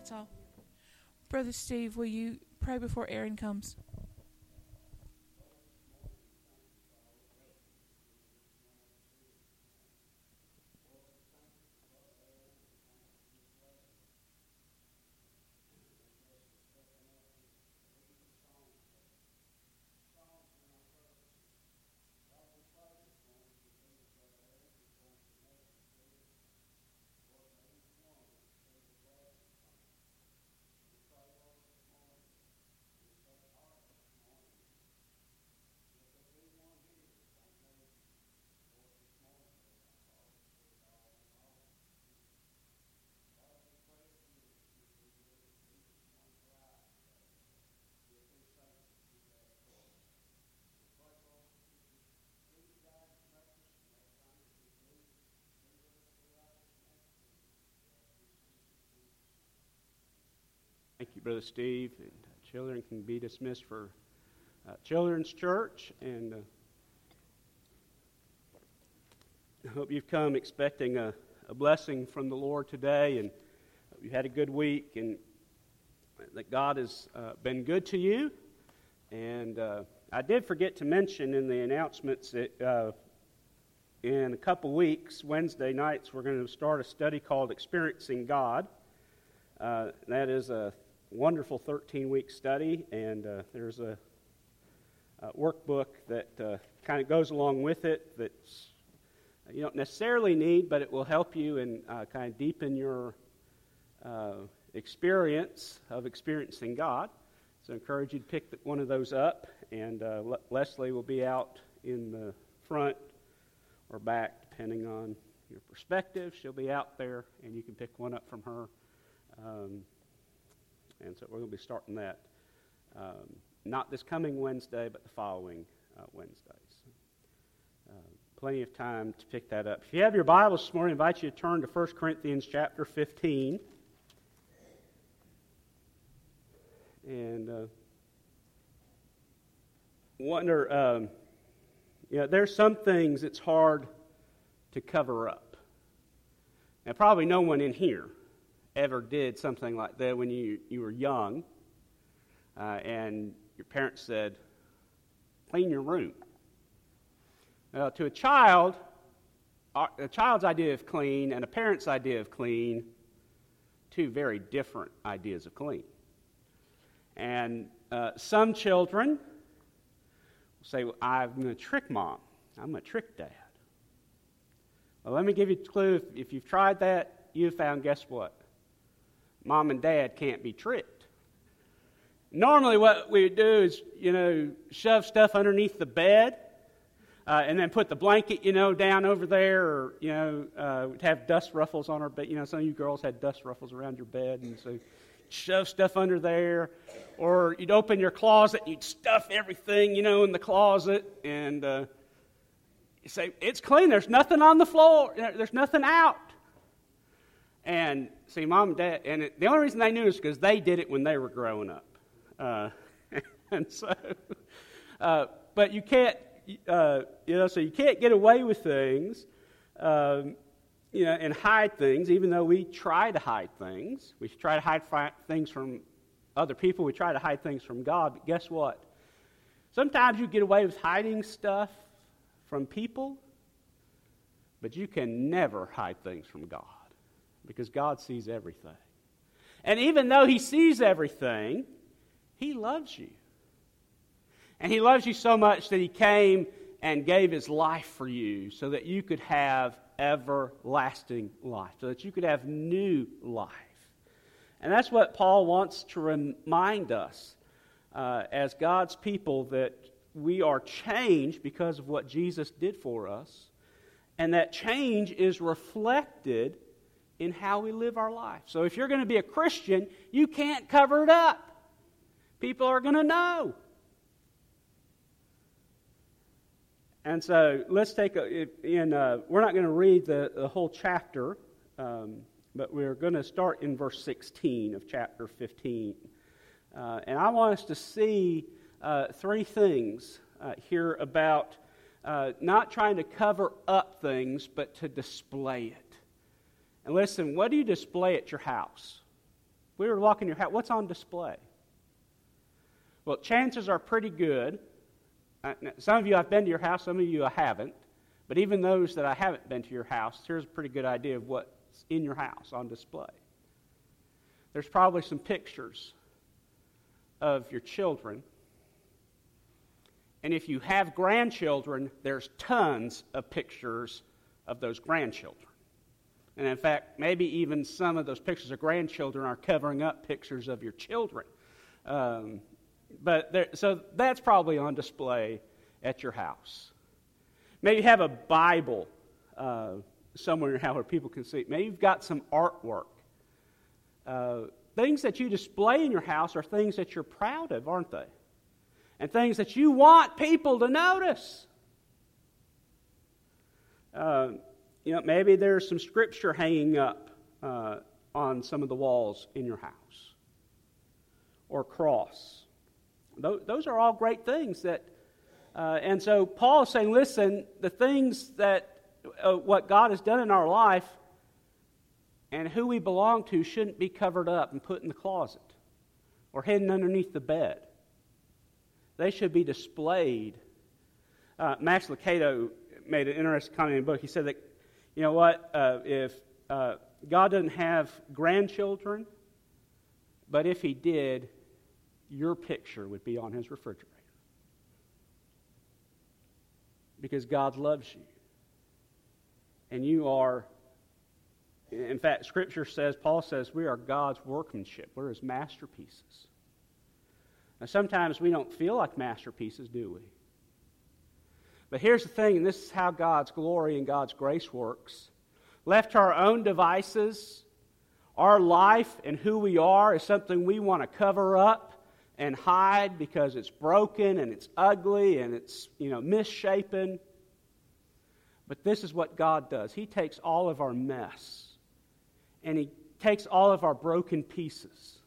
That's all. Brother Steve, will you pray before Aaron comes? You, Brother Steve. And uh, children can be dismissed for uh, Children's Church. And uh, I hope you've come expecting a, a blessing from the Lord today and you had a good week and that God has uh, been good to you. And uh, I did forget to mention in the announcements that uh, in a couple weeks, Wednesday nights, we're going to start a study called Experiencing God. Uh, that is a wonderful 13 week study, and uh, there's a, a, workbook that uh, kind of goes along with it that you don't necessarily need, but it will help you and uh, kind of deepen your uh, experience of experiencing God. So I encourage you to pick one of those up, and uh, Le- Leslie will be out in the front or back, depending on your perspective. She'll be out there, and you can pick one up from her. Um, and so we're going to be starting that um, not this coming Wednesday, but the following uh, Wednesdays. Uh, plenty of time to pick that up. If you have your Bibles this morning, I invite you to turn to 1 Corinthians chapter 15. And uh, wonder, um, you know, there's some things it's hard to cover up. Now, probably no one in here ever did something like that when you, you were young uh, and your parents said, clean your room. Uh, to a child, a child's idea of clean and a parent's idea of clean, two very different ideas of clean. And uh, some children say, well, I'm going to trick mom. I'm going to trick dad. Well, let me give you a clue. If, if you've tried that, you've found, guess what? Mom and dad can't be tricked. Normally, what we would do is, you know, shove stuff underneath the bed uh, and then put the blanket, you know, down over there, or, you know, uh, have dust ruffles on our bed. You know, some of you girls had dust ruffles around your bed, and so shove stuff under there. Or you'd open your closet and you'd stuff everything, you know, in the closet, and uh, you say, It's clean, there's nothing on the floor, there's nothing out. And see, mom and dad, and it, the only reason they knew is because they did it when they were growing up. Uh, and so, uh, but you can't, uh, you know, so you can't get away with things, um, you know, and hide things, even though we try to hide things. We try to hide things from other people, we try to hide things from God, but guess what? Sometimes you get away with hiding stuff from people, but you can never hide things from God because God sees everything. And even though He sees everything, He loves you. And He loves you so much that He came and gave His life for you so that you could have everlasting life, so that you could have new life. And that's what Paul wants to remind us uh, as God's people that we are changed because of what Jesus did for us. And that change is reflected in how we live our life. So if you're going to be a Christian, you can't cover it up. People are going to know. And so let's take a, in, uh, we're not going to read the, the whole chapter, um, but we're going to start in verse 16 of chapter 15. Uh, and I want us to see uh, three things uh, here about uh, not trying to cover up things, but to display it. And listen, what do you display at your house? we were walking your house, what's on display? Well, chances are pretty good. Uh, some of you I've been to your house, some of you I haven't. But even those that I haven't been to your house, here's a pretty good idea of what's in your house on display. There's probably some pictures of your children. And if you have grandchildren, there's tons of pictures of those grandchildren. And in fact, maybe even some of those pictures of grandchildren are covering up pictures of your children. Um, but there, so that's probably on display at your house. Maybe you have a Bible uh, somewhere in your house where people can see. Maybe you've got some artwork. Uh, things that you display in your house are things that you're proud of, aren't they? And things that you want people to notice. Uh, you know, maybe there's some scripture hanging up uh, on some of the walls in your house or cross. Those, those are all great things that, uh, and so Paul is saying, listen, the things that, uh, what God has done in our life and who we belong to shouldn't be covered up and put in the closet or hidden underneath the bed. They should be displayed. Uh, Max Lucado made an interesting comment in the book. He said that you know what? Uh, if uh, God doesn't have grandchildren, but if He did, your picture would be on His refrigerator. Because God loves you. And you are, in fact, Scripture says, Paul says, we are God's workmanship. We're His masterpieces. Now, sometimes we don't feel like masterpieces, do we? But here's the thing, and this is how God's glory and God's grace works. Left to our own devices, our life and who we are is something we want to cover up and hide because it's broken and it's ugly and it's, you know, misshapen. But this is what God does. He takes all of our mess and he takes all of our broken pieces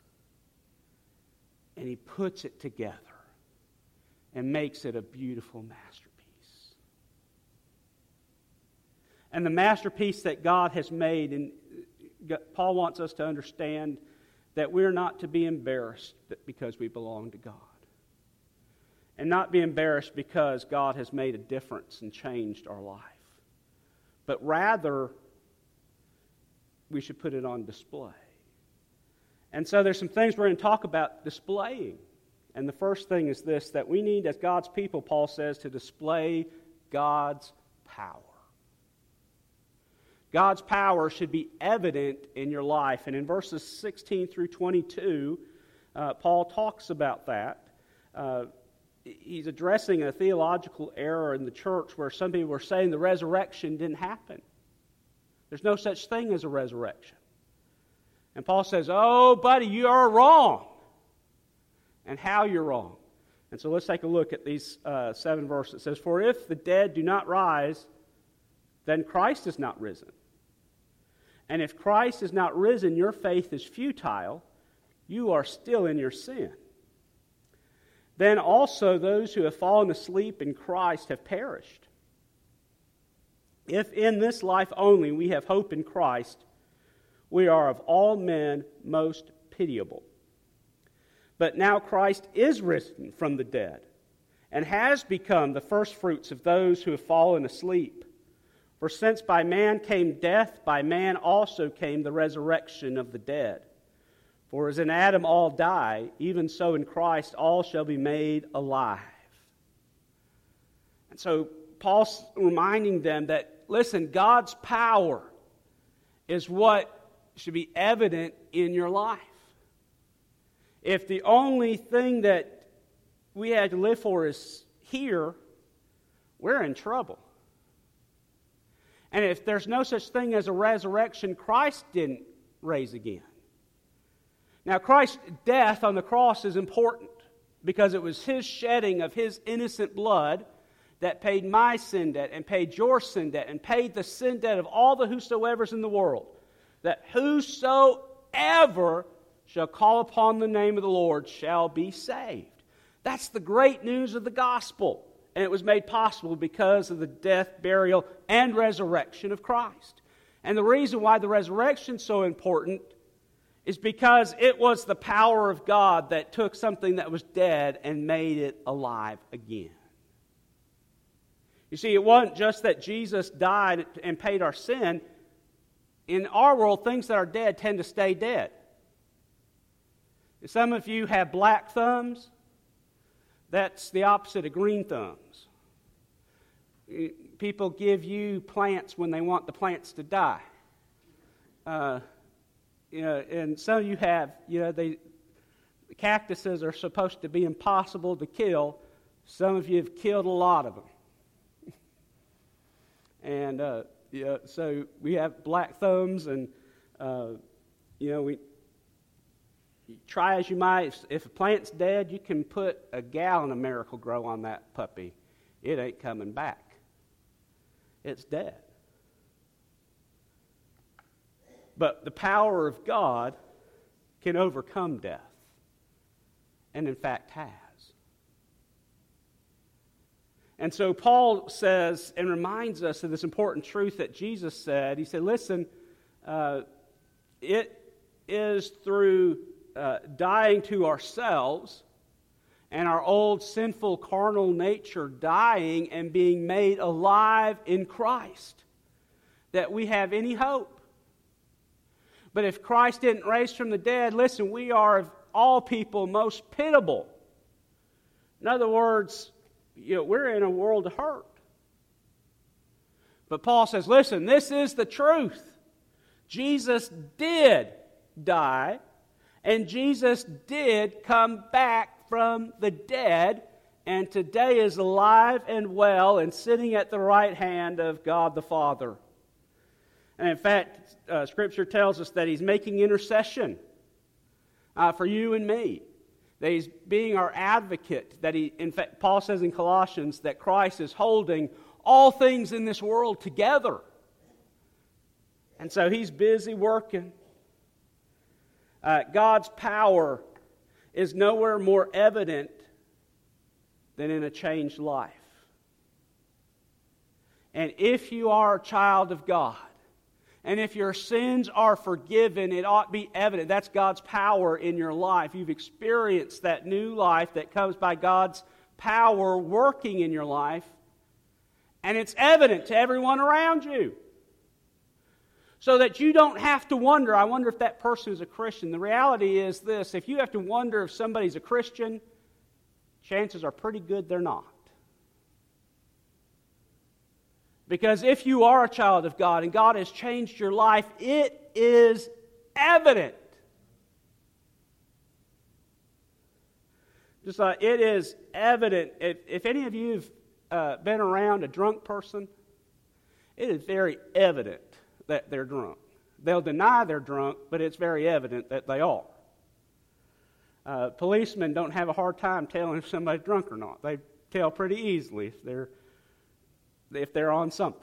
and he puts it together and makes it a beautiful masterpiece. And the masterpiece that God has made. And Paul wants us to understand that we're not to be embarrassed because we belong to God. And not be embarrassed because God has made a difference and changed our life. But rather, we should put it on display. And so there's some things we're going to talk about displaying. And the first thing is this that we need, as God's people, Paul says, to display God's power. God's power should be evident in your life. And in verses 16 through 22, uh, Paul talks about that. Uh, he's addressing a theological error in the church where some people were saying the resurrection didn't happen. There's no such thing as a resurrection. And Paul says, Oh, buddy, you are wrong. And how you're wrong. And so let's take a look at these uh, seven verses. It says, For if the dead do not rise, then Christ is not risen. And if Christ is not risen, your faith is futile. You are still in your sin. Then also those who have fallen asleep in Christ have perished. If in this life only we have hope in Christ, we are of all men most pitiable. But now Christ is risen from the dead and has become the firstfruits of those who have fallen asleep. For since by man came death, by man also came the resurrection of the dead. For as in Adam all die, even so in Christ all shall be made alive. And so Paul's reminding them that, listen, God's power is what should be evident in your life. If the only thing that we have to live for is here, we're in trouble. And if there's no such thing as a resurrection, Christ didn't raise again. Now, Christ's death on the cross is important because it was his shedding of his innocent blood that paid my sin debt and paid your sin debt and paid the sin debt of all the whosoever's in the world. That whosoever shall call upon the name of the Lord shall be saved. That's the great news of the gospel and it was made possible because of the death, burial, and resurrection of Christ. And the reason why the resurrection is so important is because it was the power of God that took something that was dead and made it alive again. You see, it wasn't just that Jesus died and paid our sin. In our world, things that are dead tend to stay dead. Some of you have black thumbs. That's the opposite of green thumbs. People give you plants when they want the plants to die. Uh, you know, and some of you have, you know, they, the cactuses are supposed to be impossible to kill. Some of you have killed a lot of them. and, uh, so we have black thumbs, and, uh, you know, we try as you might. If a plant's dead, you can put a gallon of Miracle-Gro on that puppy. It ain't coming back. It's dead. But the power of God can overcome death, and in fact has. And so Paul says and reminds us of this important truth that Jesus said. He said, Listen, uh, it is through uh, dying to ourselves and our old sinful carnal nature dying and being made alive in Christ that we have any hope. But if Christ didn't raise from the dead, listen, we are of all people most pitiable. In other words, you know, we're in a world of hurt. But Paul says, listen, this is the truth. Jesus did die, and Jesus did come back from the dead, and today is alive and well and sitting at the right hand of God the Father. And in fact, uh, Scripture tells us that He's making intercession uh, for you and me. That He's being our advocate. That He, in fact, Paul says in Colossians that Christ is holding all things in this world together. And so He's busy working. Uh, God's power is nowhere more evident than in a changed life. And if you are a child of God, and if your sins are forgiven, it ought to be evident. That's God's power in your life. You've experienced that new life that comes by God's power working in your life, and it's evident to everyone around you. So that you don't have to wonder, I wonder if that person is a Christian. The reality is this if you have to wonder if somebody's a Christian, chances are pretty good they're not. Because if you are a child of God and God has changed your life, it is evident. Just like it is evident. If, if any of you have uh, been around a drunk person, it is very evident that they're drunk. They'll deny they're drunk, but it's very evident that they are. Uh, policemen don't have a hard time telling if somebody's drunk or not. They tell pretty easily if they're if they're on something.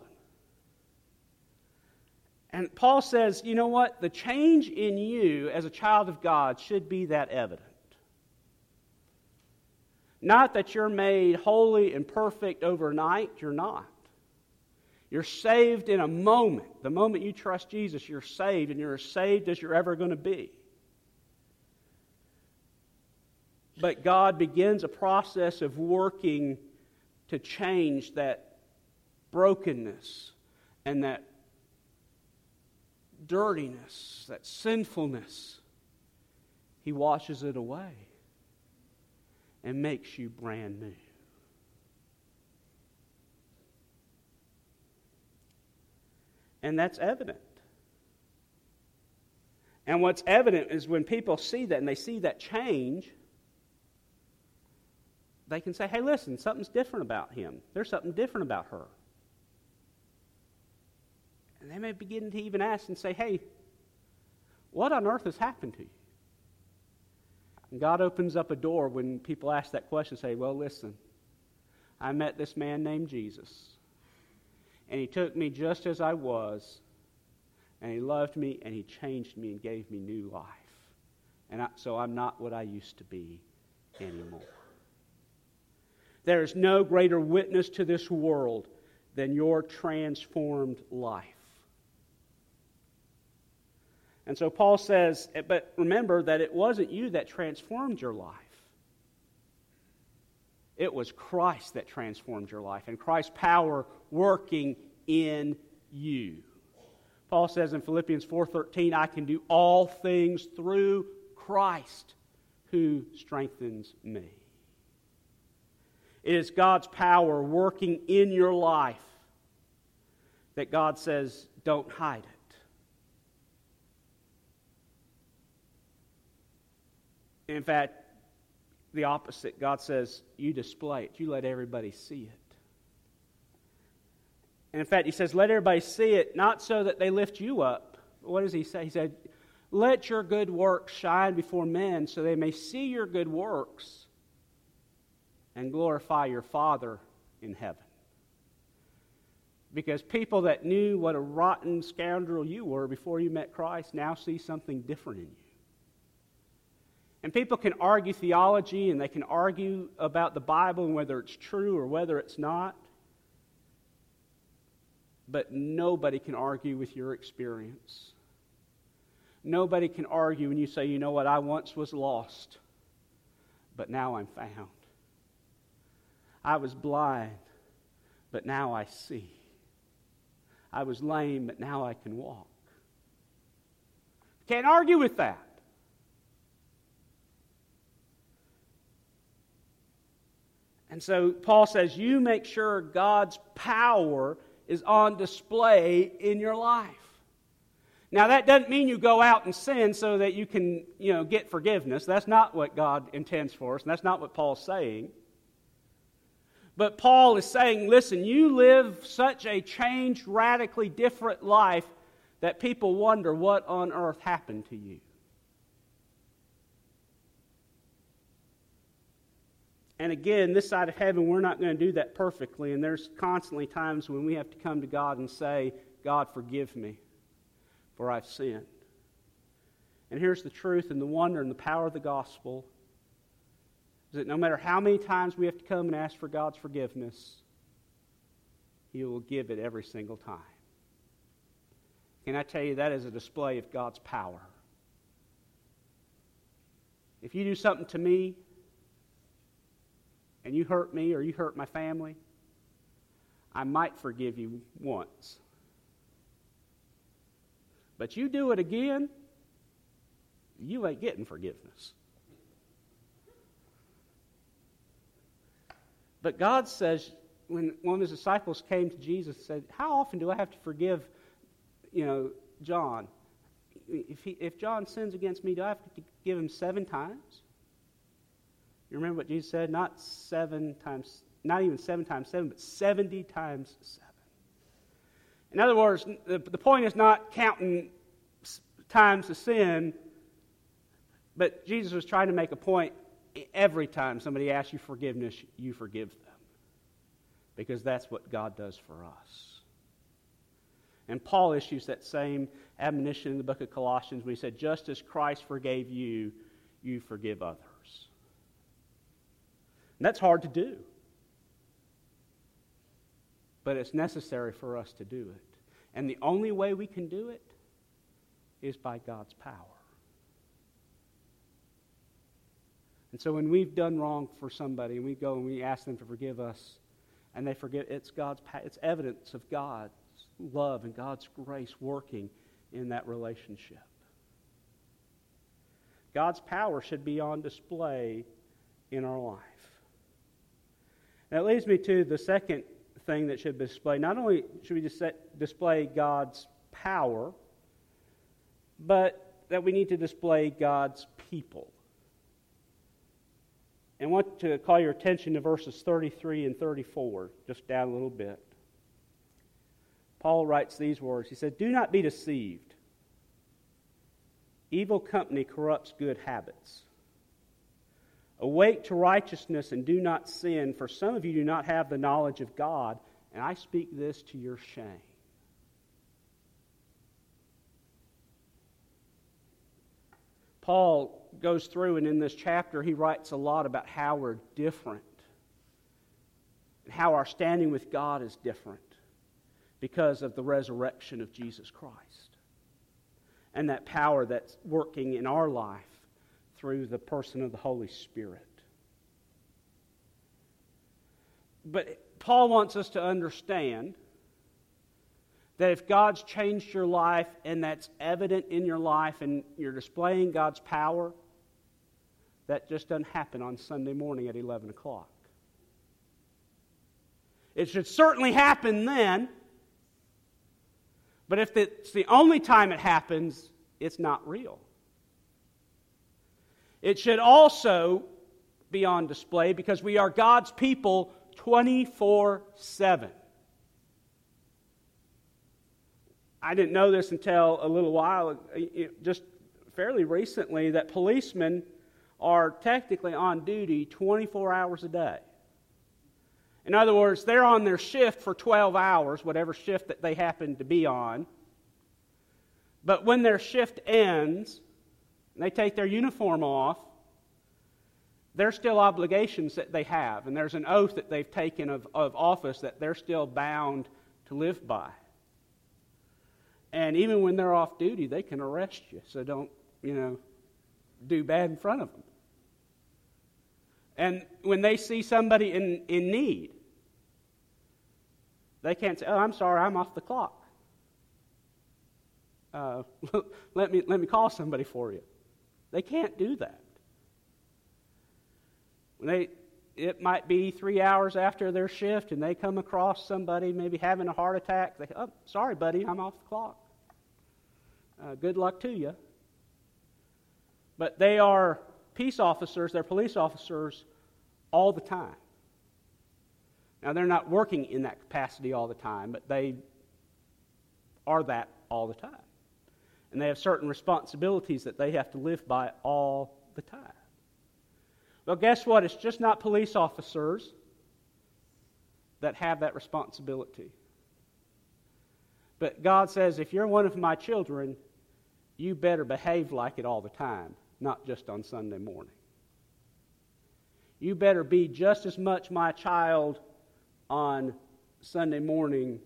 And Paul says, you know what? The change in you as a child of God should be that evident. Not that you're made holy and perfect overnight, you're not. You're saved in a moment. The moment you trust Jesus, you're saved, and you're as saved as you're ever going to be. But God begins a process of working to change that brokenness and that dirtiness, that sinfulness, He washes it away and makes you brand new. And that's evident. And what's evident is when people see that and they see that change, they can say, hey, listen, something's different about him. There's something different about her. And they may begin to even ask and say, hey, what on earth has happened to you? And God opens up a door when people ask that question say, well, listen, I met this man named Jesus. And he took me just as I was. And he loved me and he changed me and gave me new life. And I, so I'm not what I used to be anymore. There is no greater witness to this world than your transformed life. And so Paul says, eh, but remember that it wasn't you that transformed your life. It was Christ that transformed your life, and Christ's power working in you. Paul says in Philippians 4:13, I can do all things through Christ who strengthens me. It is God's power working in your life that God says, don't hide it. In fact, the opposite. God says, you display it, you let everybody see it. And in fact, he says, let everybody see it, not so that they lift you up. What does he say? He said, let your good works shine before men so they may see your good works and glorify your Father in heaven. Because people that knew what a rotten scoundrel you were before you met Christ now see something different in you. And people can argue theology and they can argue about the Bible and whether it's true or whether it's not. But nobody can argue with your experience. Nobody can argue when you say, you know what, I once was lost, but now I'm found. I was blind, but now I see. I was lame, but now I can walk. Can't argue with that. And so Paul says, You make sure God's power is on display in your life. Now, that doesn't mean you go out and sin so that you can, you know, get forgiveness. That's not what God intends for us, and that's not what Paul's saying. But Paul is saying, listen, you live such a changed, radically different life that people wonder what on earth happened to you. And again, this side of heaven, we're not going to do that perfectly. And there's constantly times when we have to come to God and say, God, forgive me, for I've sinned. And here's the truth and the wonder and the power of the gospel is that no matter how many times we have to come and ask for God's forgiveness, He will give it every single time. Can I tell you that is a display of God's power? If you do something to me and you hurt me or you hurt my family, I might forgive you once. But you do it again, you ain't getting forgiveness. But God says, when one of his disciples came to Jesus and said, How often do I have to forgive, you know, John? If, he, if John sins against me, do I have to give him seven times? You remember what Jesus said? Not seven times, not even seven times seven, but 70 times seven. In other words, the, the point is not counting times the sin, but Jesus was trying to make a point every time somebody asks you forgiveness, you forgive them. Because that's what God does for us. And Paul issues that same admonition in the book of Colossians when he said, Just as Christ forgave you, you forgive others. And that's hard to do. But it's necessary for us to do it. And the only way we can do it is by God's power. And so when we've done wrong for somebody and we go and we ask them to forgive us and they forget, it's God's it's evidence of God's love and God's grace working in that relationship. God's power should be on display in our life. That leads me to the second thing that should be displayed. Not only should we display God's power, but that we need to display God's people. And I want to call your attention to verses 33 and 34, just down a little bit. Paul writes these words He said, Do not be deceived. Evil company corrupts good habits. Awake to righteousness and do not sin, for some of you do not have the knowledge of God, and I speak this to your shame. Paul goes through, and in this chapter, he writes a lot about how we're different and how our standing with God is different because of the resurrection of Jesus Christ. and that power that's working in our life through the person of the Holy Spirit. But Paul wants us to understand that if God's changed your life and that's evident in your life and you're displaying God's power, that just doesn't happen on Sunday morning at 11 o'clock. It should certainly happen then, but if it's the only time it happens, it's not real. It should also be on display because we are God's people 24 7. I didn't know this until a little while, uh, just fairly recently, that policemen are technically on duty 24 hours a day. In other words, they're on their shift for 12 hours, whatever shift that they happen to be on. But when their shift ends, and they take their uniform off, there's still obligations that they have, and there's an oath that they've taken of, of office that they're still bound to live by. And even when they're off duty, they can arrest you, so don't, you know, do bad in front of them. And when they see somebody in, in need, they can't say, Oh, I'm sorry, I'm off the clock. Uh, let, me, let me call somebody for you. They can't do that. They, it might be three hours after their shift and they come across somebody maybe having a heart attack. They, oh, sorry, buddy, I'm off the clock. Uh, good luck to you. But they are peace officers, they're police officers all the time. Now, they're not working in that capacity all the time, but they are that all the time. And they have certain responsibilities that they have to live by all the time. Well, guess what? It's just not police officers that have that responsibility. But God says, if you're one of my children, you better behave like it all the time, not just on Sunday morning. You better be just as much my child on Sunday morning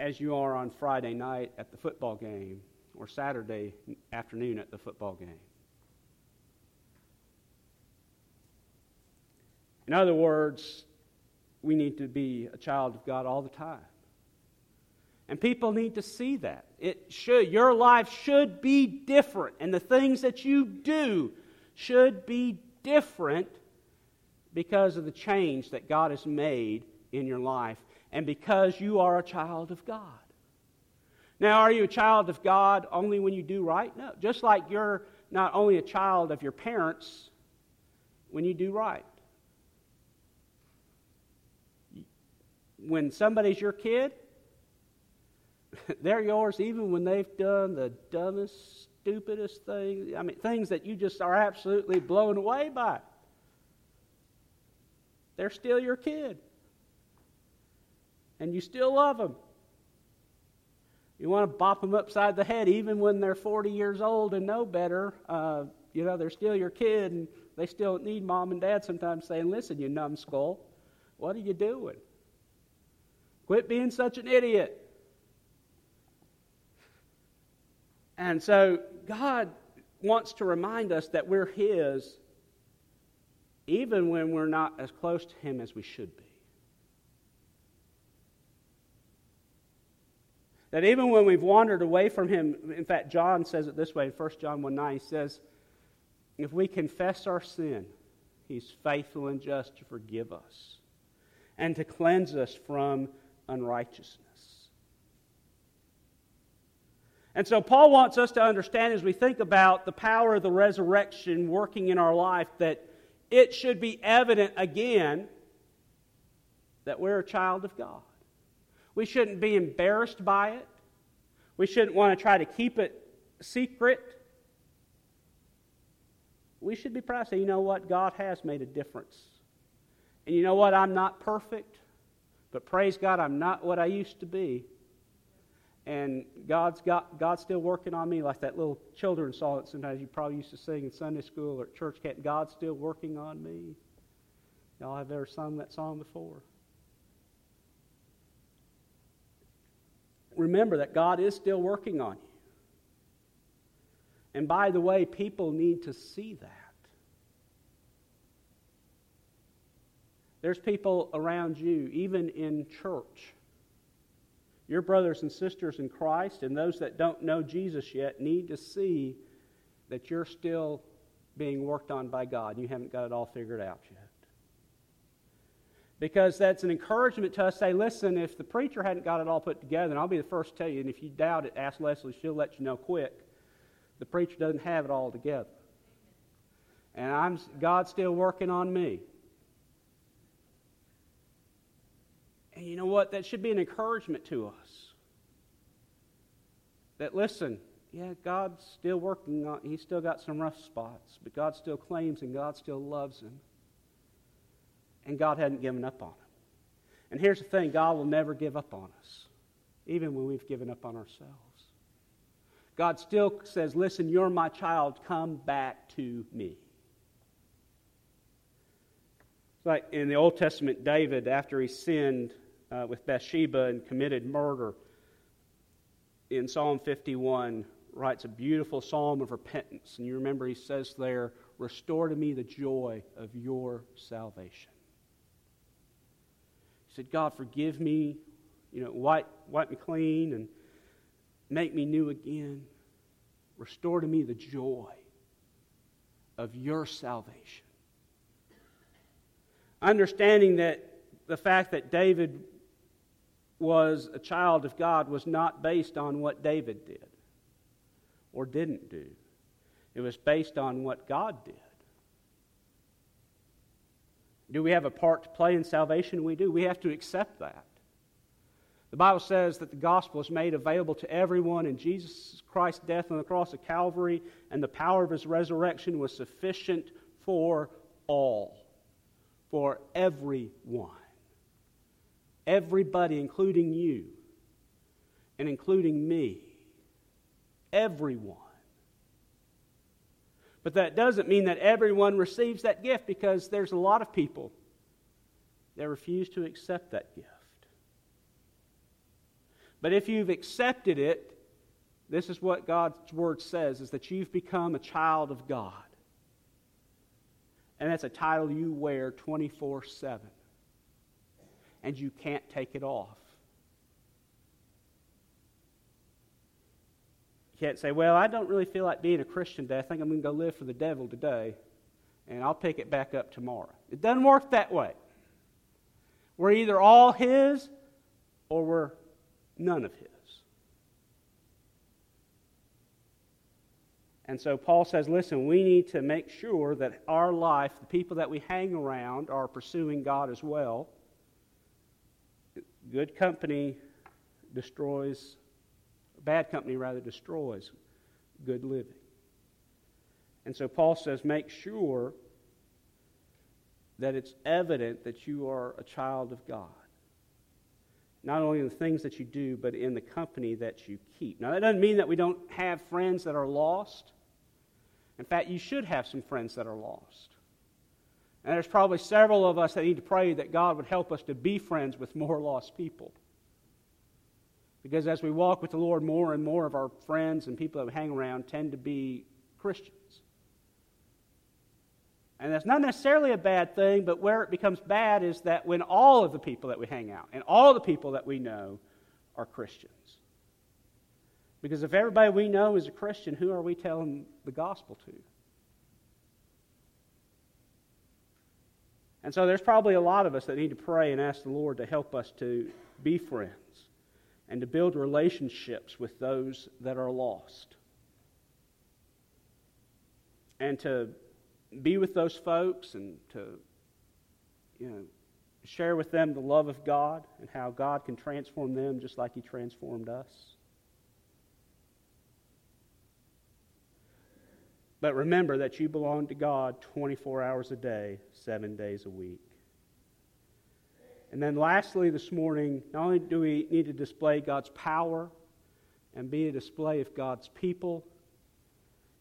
as you are on Friday night at the football game or Saturday afternoon at the football game. In other words, we need to be a child of God all the time. And people need to see that. It should your life should be different and the things that you do should be different because of the change that God has made in your life and because you are a child of God. Now, are you a child of God only when you do right? No. Just like you're not only a child of your parents when you do right. When somebody's your kid, they're yours even when they've done the dumbest, stupidest things. I mean, things that you just are absolutely blown away by. They're still your kid. And you still love them. You want to bop them upside the head even when they're 40 years old and know better. Uh, you know, they're still your kid and they still need mom and dad sometimes saying, Listen, you numbskull, what are you doing? Quit being such an idiot. And so God wants to remind us that we're His even when we're not as close to Him as we should be. That even when we've wandered away from Him, in fact, John says it this way in 1 John 1 9, he says, If we confess our sin, He's faithful and just to forgive us and to cleanse us from unrighteousness. And so, Paul wants us to understand as we think about the power of the resurrection working in our life that it should be evident again that we're a child of God. We shouldn't be embarrassed by it. We shouldn't want to try to keep it secret. We should be proud to say, you know what? God has made a difference. And you know what? I'm not perfect, but praise God, I'm not what I used to be and God's got God's still working on me, like that little children's song that sometimes you probably used to sing in Sunday school or church camp. God's still working on me. Y'all have ever sung that song before? Remember that God is still working on you. And by the way, people need to see that. There's people around you, even in church. Your brothers and sisters in Christ and those that don't know Jesus yet need to see that you're still being worked on by God. You haven't got it all figured out yet. Because that's an encouragement to us. Say, listen, if the preacher hadn't got it all put together, and I'll be the first to tell you, and if you doubt it, ask Leslie, she'll let you know quick. The preacher doesn't have it all together. And I'm, God's still working on me. And you know what? That should be an encouragement to us. That, listen, yeah, God's still working on, he's still got some rough spots, but God still claims and God still loves him. And God hadn't given up on him. And here's the thing God will never give up on us, even when we've given up on ourselves. God still says, Listen, you're my child, come back to me. It's like in the Old Testament, David, after he sinned uh, with Bathsheba and committed murder, in Psalm 51, writes a beautiful psalm of repentance. And you remember he says there, Restore to me the joy of your salvation. He said, God, forgive me, you know, wipe, wipe me clean and make me new again. Restore to me the joy of your salvation. Understanding that the fact that David was a child of God was not based on what David did or didn't do. It was based on what God did. Do we have a part to play in salvation? We do. We have to accept that. The Bible says that the gospel is made available to everyone, and Jesus Christ's death on the cross of Calvary and the power of his resurrection was sufficient for all, for everyone. Everybody, including you and including me. Everyone. But that doesn't mean that everyone receives that gift because there's a lot of people that refuse to accept that gift. But if you've accepted it, this is what God's word says is that you've become a child of God. And that's a title you wear 24 7. And you can't take it off. Can't say, well, I don't really feel like being a Christian today. I think I'm going to go live for the devil today, and I'll pick it back up tomorrow. It doesn't work that way. We're either all His or we're none of His. And so Paul says, listen, we need to make sure that our life, the people that we hang around, are pursuing God as well. Good company destroys bad company rather destroys good living. And so Paul says, make sure that it's evident that you are a child of God. Not only in the things that you do, but in the company that you keep. Now, that doesn't mean that we don't have friends that are lost. In fact, you should have some friends that are lost. And there's probably several of us that need to pray that God would help us to be friends with more lost people. Because as we walk with the Lord, more and more of our friends and people that we hang around tend to be Christians. And that's not necessarily a bad thing, but where it becomes bad is that when all of the people that we hang out and all the people that we know are Christians. Because if everybody we know is a Christian, who are we telling the gospel to? And so there's probably a lot of us that need to pray and ask the Lord to help us to be friends and to build relationships with those that are lost. And to be with those folks and to you know, share with them the love of God and how God can transform them just like He transformed us. But remember that you belong to God 24 hours a day, seven days a week. And then lastly, this morning, not only do we need to display God's power and be a display of God's people,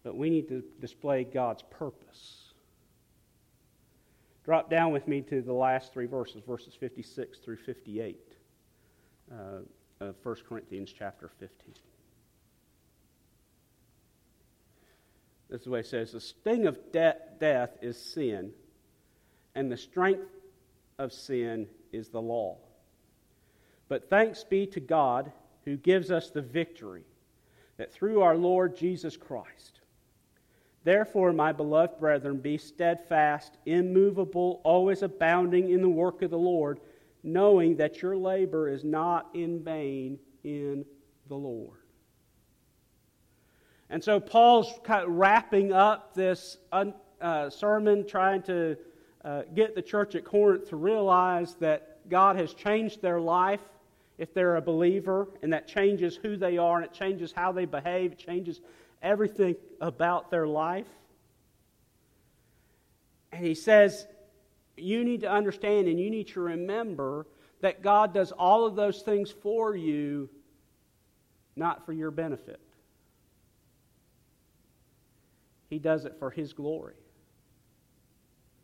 but we need to display God's purpose. Drop down with me to the last three verses, verses 56 through 58 uh, of 1 Corinthians chapter 15. This is the way it says the sting of de- death is sin, and the strength of sin is the law. But thanks be to God who gives us the victory, that through our Lord Jesus Christ. Therefore, my beloved brethren, be steadfast, immovable, always abounding in the work of the Lord, knowing that your labor is not in vain in the Lord. And so Paul's kind of wrapping up this uh, sermon, trying to uh, get the church at Corinth to realize that God has changed their life if they're a believer, and that changes who they are, and it changes how they behave, it changes everything about their life. And he says, You need to understand and you need to remember that God does all of those things for you, not for your benefit. He does it for His glory.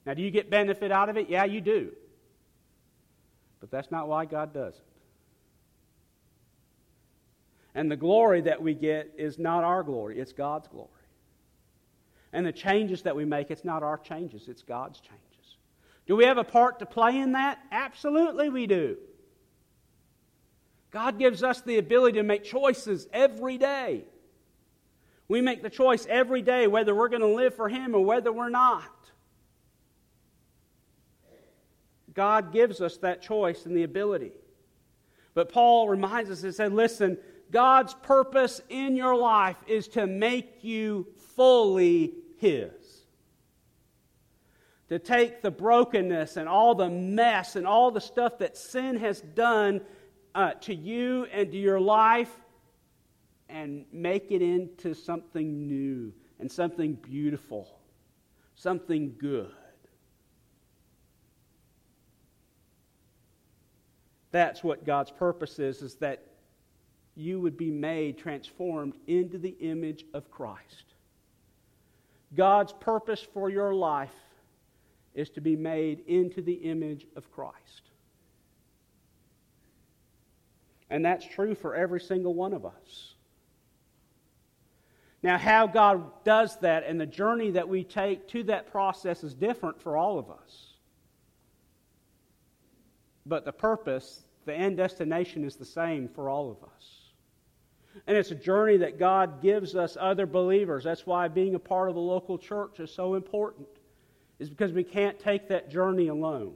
Now, do you get benefit out of it? Yeah, you do. But that's not why God does it. And the glory that we get is not our glory, it's God's glory. And the changes that we make, it's not our changes, it's God's changes. Do we have a part to play in that? Absolutely, we do. God gives us the ability to make choices every day. We make the choice every day whether we're going to live for Him or whether we're not. God gives us that choice and the ability. But Paul reminds us and said, listen, God's purpose in your life is to make you fully His. To take the brokenness and all the mess and all the stuff that sin has done uh, to you and to your life and make it into something new and something beautiful, something good. That's what God's purpose is, is that you would be made transformed into the image of Christ. God's purpose for your life is to be made into the image of Christ. And that's true for every single one of us. Now, how God does that and the journey that we take to that process is different for all of us. But the purpose, the end destination, is the same for all of us. And it's a journey that God gives us other believers. That's why being a part of the local church is so important, is because we can't take that journey alone.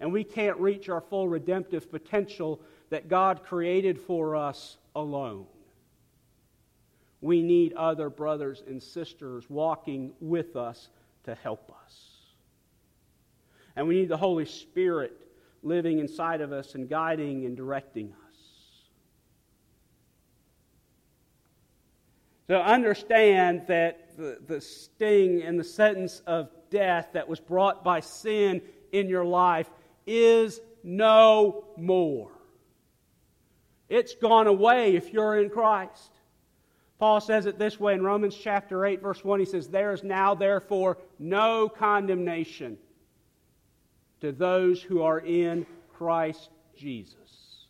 And we can't reach our full redemptive potential that God created for us alone. We need other brothers and sisters walking with us to help us. And we need the Holy Spirit living inside of us and guiding and directing us. So understand that the, the sting and the sentence of death that was brought by sin in your life is no more. It's gone away if you're in Christ. Paul says it this way in Romans chapter 8, verse 1. He says, There is now, therefore, no condemnation to those who are in Christ Jesus.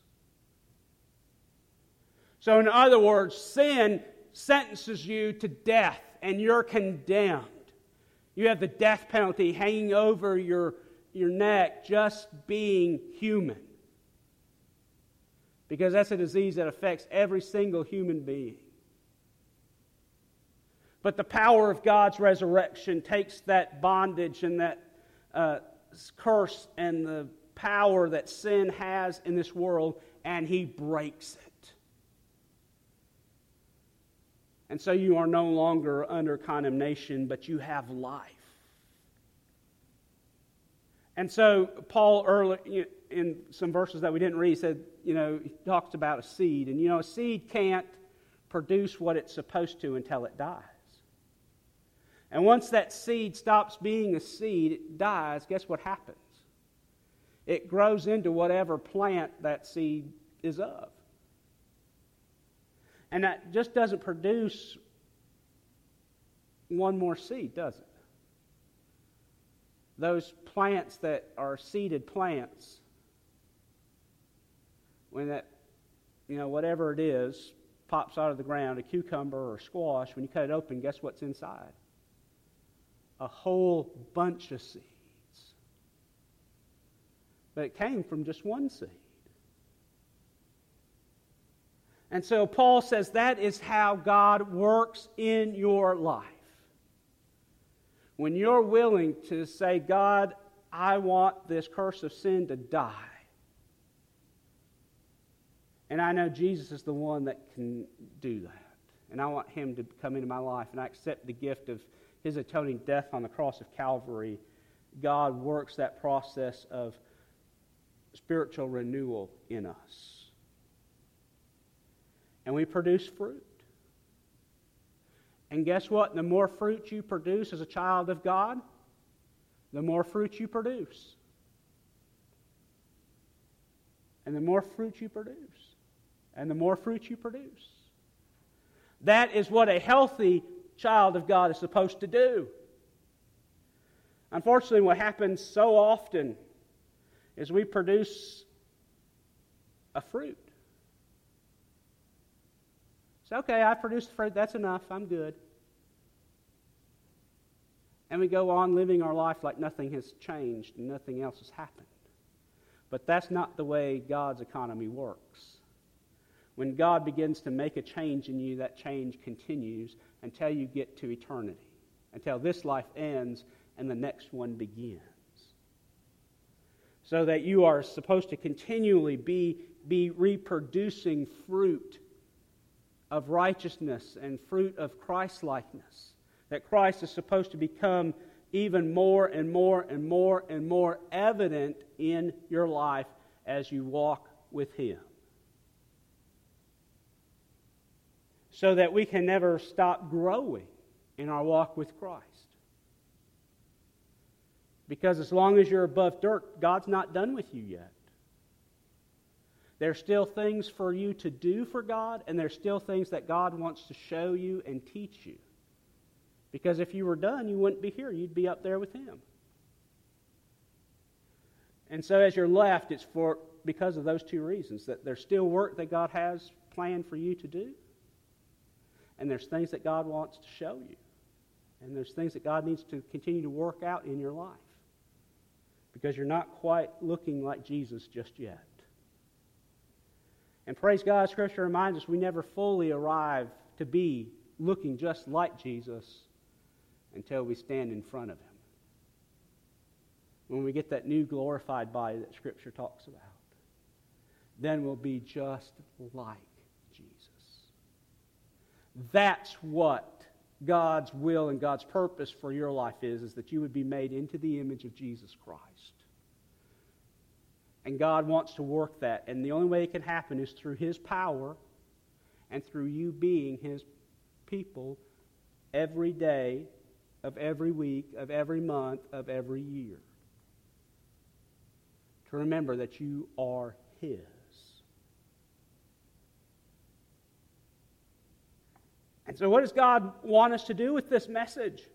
So, in other words, sin sentences you to death and you're condemned. You have the death penalty hanging over your, your neck just being human. Because that's a disease that affects every single human being. But the power of God's resurrection takes that bondage and that uh, curse and the power that sin has in this world and he breaks it. And so you are no longer under condemnation, but you have life. And so Paul early in some verses that we didn't read said, you know, he talks about a seed, and you know, a seed can't produce what it's supposed to until it dies. And once that seed stops being a seed, it dies, guess what happens? It grows into whatever plant that seed is of. And that just doesn't produce one more seed, does it? Those plants that are seeded plants, when that, you know, whatever it is, pops out of the ground, a cucumber or a squash, when you cut it open, guess what's inside? A whole bunch of seeds. But it came from just one seed. And so Paul says that is how God works in your life. When you're willing to say, God, I want this curse of sin to die. And I know Jesus is the one that can do that. And I want him to come into my life. And I accept the gift of his atoning death on the cross of Calvary. God works that process of spiritual renewal in us and we produce fruit. And guess what? The more fruit you produce as a child of God, the more fruit you produce. And the more fruit you produce. And the more fruit you produce. That is what a healthy child of God is supposed to do. Unfortunately, what happens so often is we produce a fruit. It's okay, I produced the fruit, that's enough, I'm good. And we go on living our life like nothing has changed and nothing else has happened. But that's not the way God's economy works. When God begins to make a change in you, that change continues until you get to eternity, until this life ends and the next one begins. So that you are supposed to continually be, be reproducing fruit of righteousness and fruit of Christ likeness. That Christ is supposed to become even more and more and more and more evident in your life as you walk with Him. So that we can never stop growing in our walk with Christ. Because as long as you're above dirt, God's not done with you yet. There's still things for you to do for God, and there's still things that God wants to show you and teach you. Because if you were done, you wouldn't be here. You'd be up there with Him. And so as you're left, it's for because of those two reasons that there's still work that God has planned for you to do, and there's things that God wants to show you, and there's things that God needs to continue to work out in your life because you're not quite looking like Jesus just yet. And praise God, Scripture reminds us we never fully arrive to be looking just like Jesus until we stand in front of Him. When we get that new glorified body that Scripture talks about, then we'll be just like. That's what God's will and God's purpose for your life is, is that you would be made into the image of Jesus Christ. And God wants to work that. And the only way it can happen is through His power and through you being His people every day of every week, of every month, of every year. To remember that you are His. And so, what does God want us to do with this message?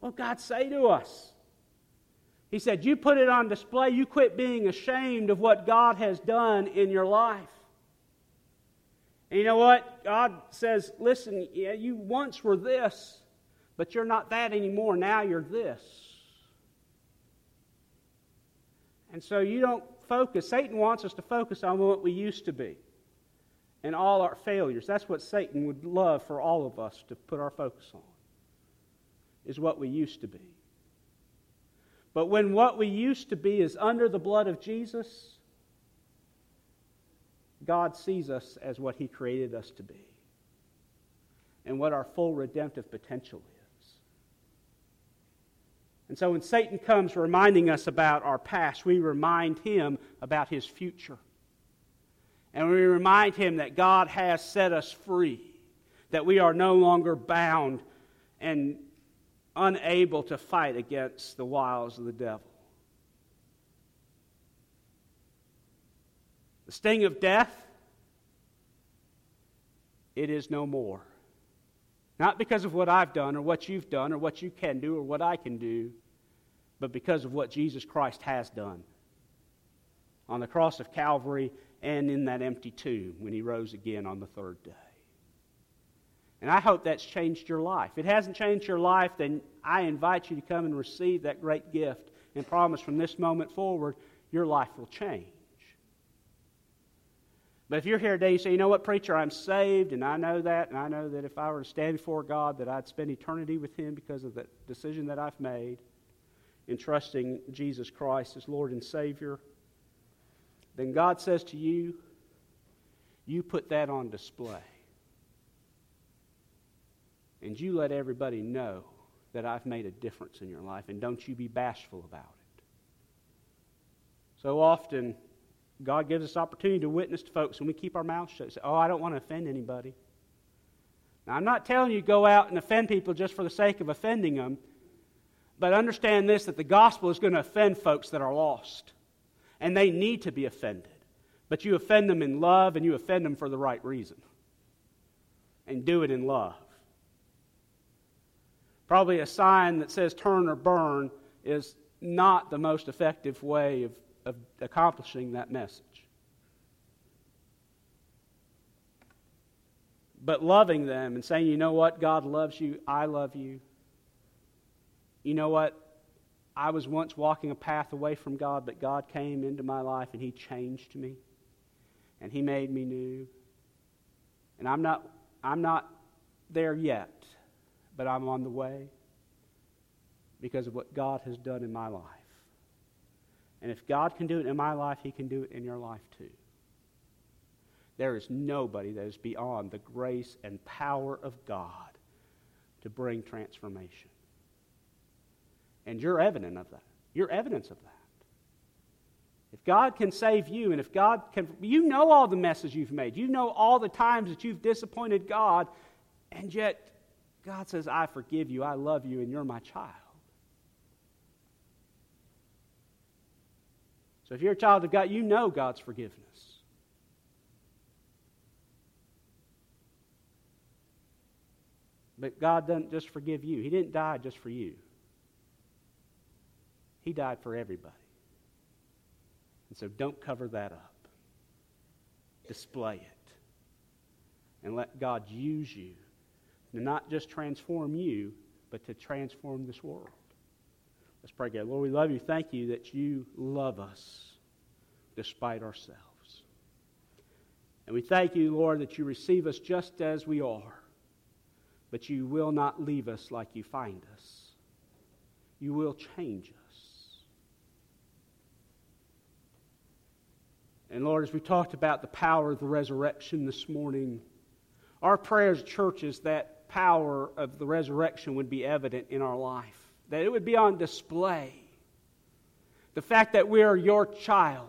What God say to us? He said, You put it on display. You quit being ashamed of what God has done in your life. And you know what? God says, Listen, yeah, you once were this, but you're not that anymore. Now you're this. And so you don't focus. Satan wants us to focus on what we used to be and all our failures. That's what Satan would love for all of us to put our focus on, is what we used to be. But when what we used to be is under the blood of Jesus, God sees us as what He created us to be and what our full redemptive potential is. And so when Satan comes reminding us about our past, we remind him about his future. And we remind him that God has set us free, that we are no longer bound and unable to fight against the wiles of the devil. The sting of death, it is no more. Not because of what I've done or what you've done or what you can do or what I can do, but because of what Jesus Christ has done on the cross of Calvary and in that empty tomb when he rose again on the third day. And I hope that's changed your life. If it hasn't changed your life, then I invite you to come and receive that great gift and promise from this moment forward, your life will change. But if you're here today, you say, you know what, preacher, I'm saved, and I know that, and I know that if I were to stand before God, that I'd spend eternity with Him because of the decision that I've made in trusting Jesus Christ as Lord and Savior, then God says to you, you put that on display. And you let everybody know that I've made a difference in your life, and don't you be bashful about it. So often, God gives us opportunity to witness to folks, and we keep our mouths shut. Say, oh, I don't want to offend anybody. Now, I'm not telling you go out and offend people just for the sake of offending them, but understand this that the gospel is going to offend folks that are lost, and they need to be offended. But you offend them in love, and you offend them for the right reason. And do it in love. Probably a sign that says turn or burn is not the most effective way of of accomplishing that message. But loving them and saying, you know what, God loves you, I love you. You know what, I was once walking a path away from God, but God came into my life and He changed me. And He made me new. And I'm not, I'm not there yet, but I'm on the way because of what God has done in my life. And if God can do it in my life, He can do it in your life too. There is nobody that is beyond the grace and power of God to bring transformation. And you're evident of that. You're evidence of that. If God can save you, and if God can, you know all the messes you've made. You know all the times that you've disappointed God, and yet God says, I forgive you, I love you, and you're my child. So if you're a child of God, you know God's forgiveness. But God doesn't just forgive you. He didn't die just for you. He died for everybody. And so don't cover that up. Display it. And let God use you to not just transform you, but to transform this world. Let's pray God. Lord, we love you. Thank you that you love us despite ourselves. And we thank you, Lord, that you receive us just as we are, but you will not leave us like you find us. You will change us. And Lord, as we talked about the power of the resurrection this morning, our prayer as church is that power of the resurrection would be evident in our life that it would be on display. The fact that we are your child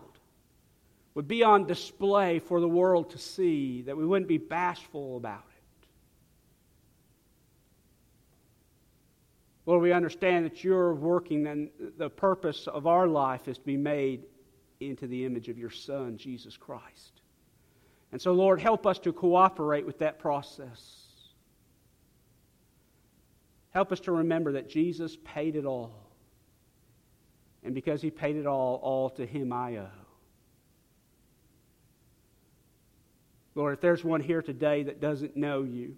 would be on display for the world to see, that we wouldn't be bashful about it. Lord, we understand that you're working, and the purpose of our life is to be made into the image of your Son, Jesus Christ. And so, Lord, help us to cooperate with that process. Help us to remember that Jesus paid it all. And because he paid it all, all to him I owe. Lord, if there's one here today that doesn't know you,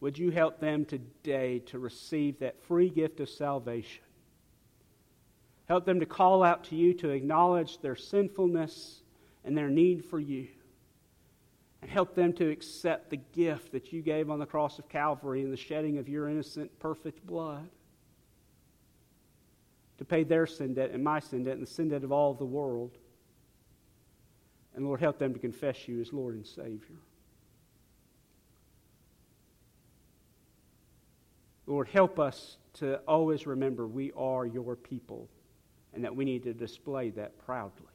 would you help them today to receive that free gift of salvation? Help them to call out to you to acknowledge their sinfulness and their need for you and help them to accept the gift that you gave on the cross of Calvary and the shedding of your innocent, perfect blood to pay their sin debt and my sin debt and the sin debt of all of the world. And Lord, help them to confess you as Lord and Savior. Lord, help us to always remember we are your people and that we need to display that proudly.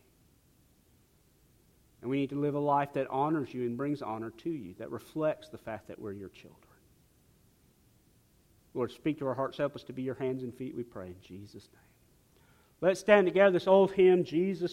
And we need to live a life that honors you and brings honor to you, that reflects the fact that we're your children. Lord, speak to our hearts. Help us to be your hands and feet, we pray in Jesus' name. Let's stand together. This old hymn, Jesus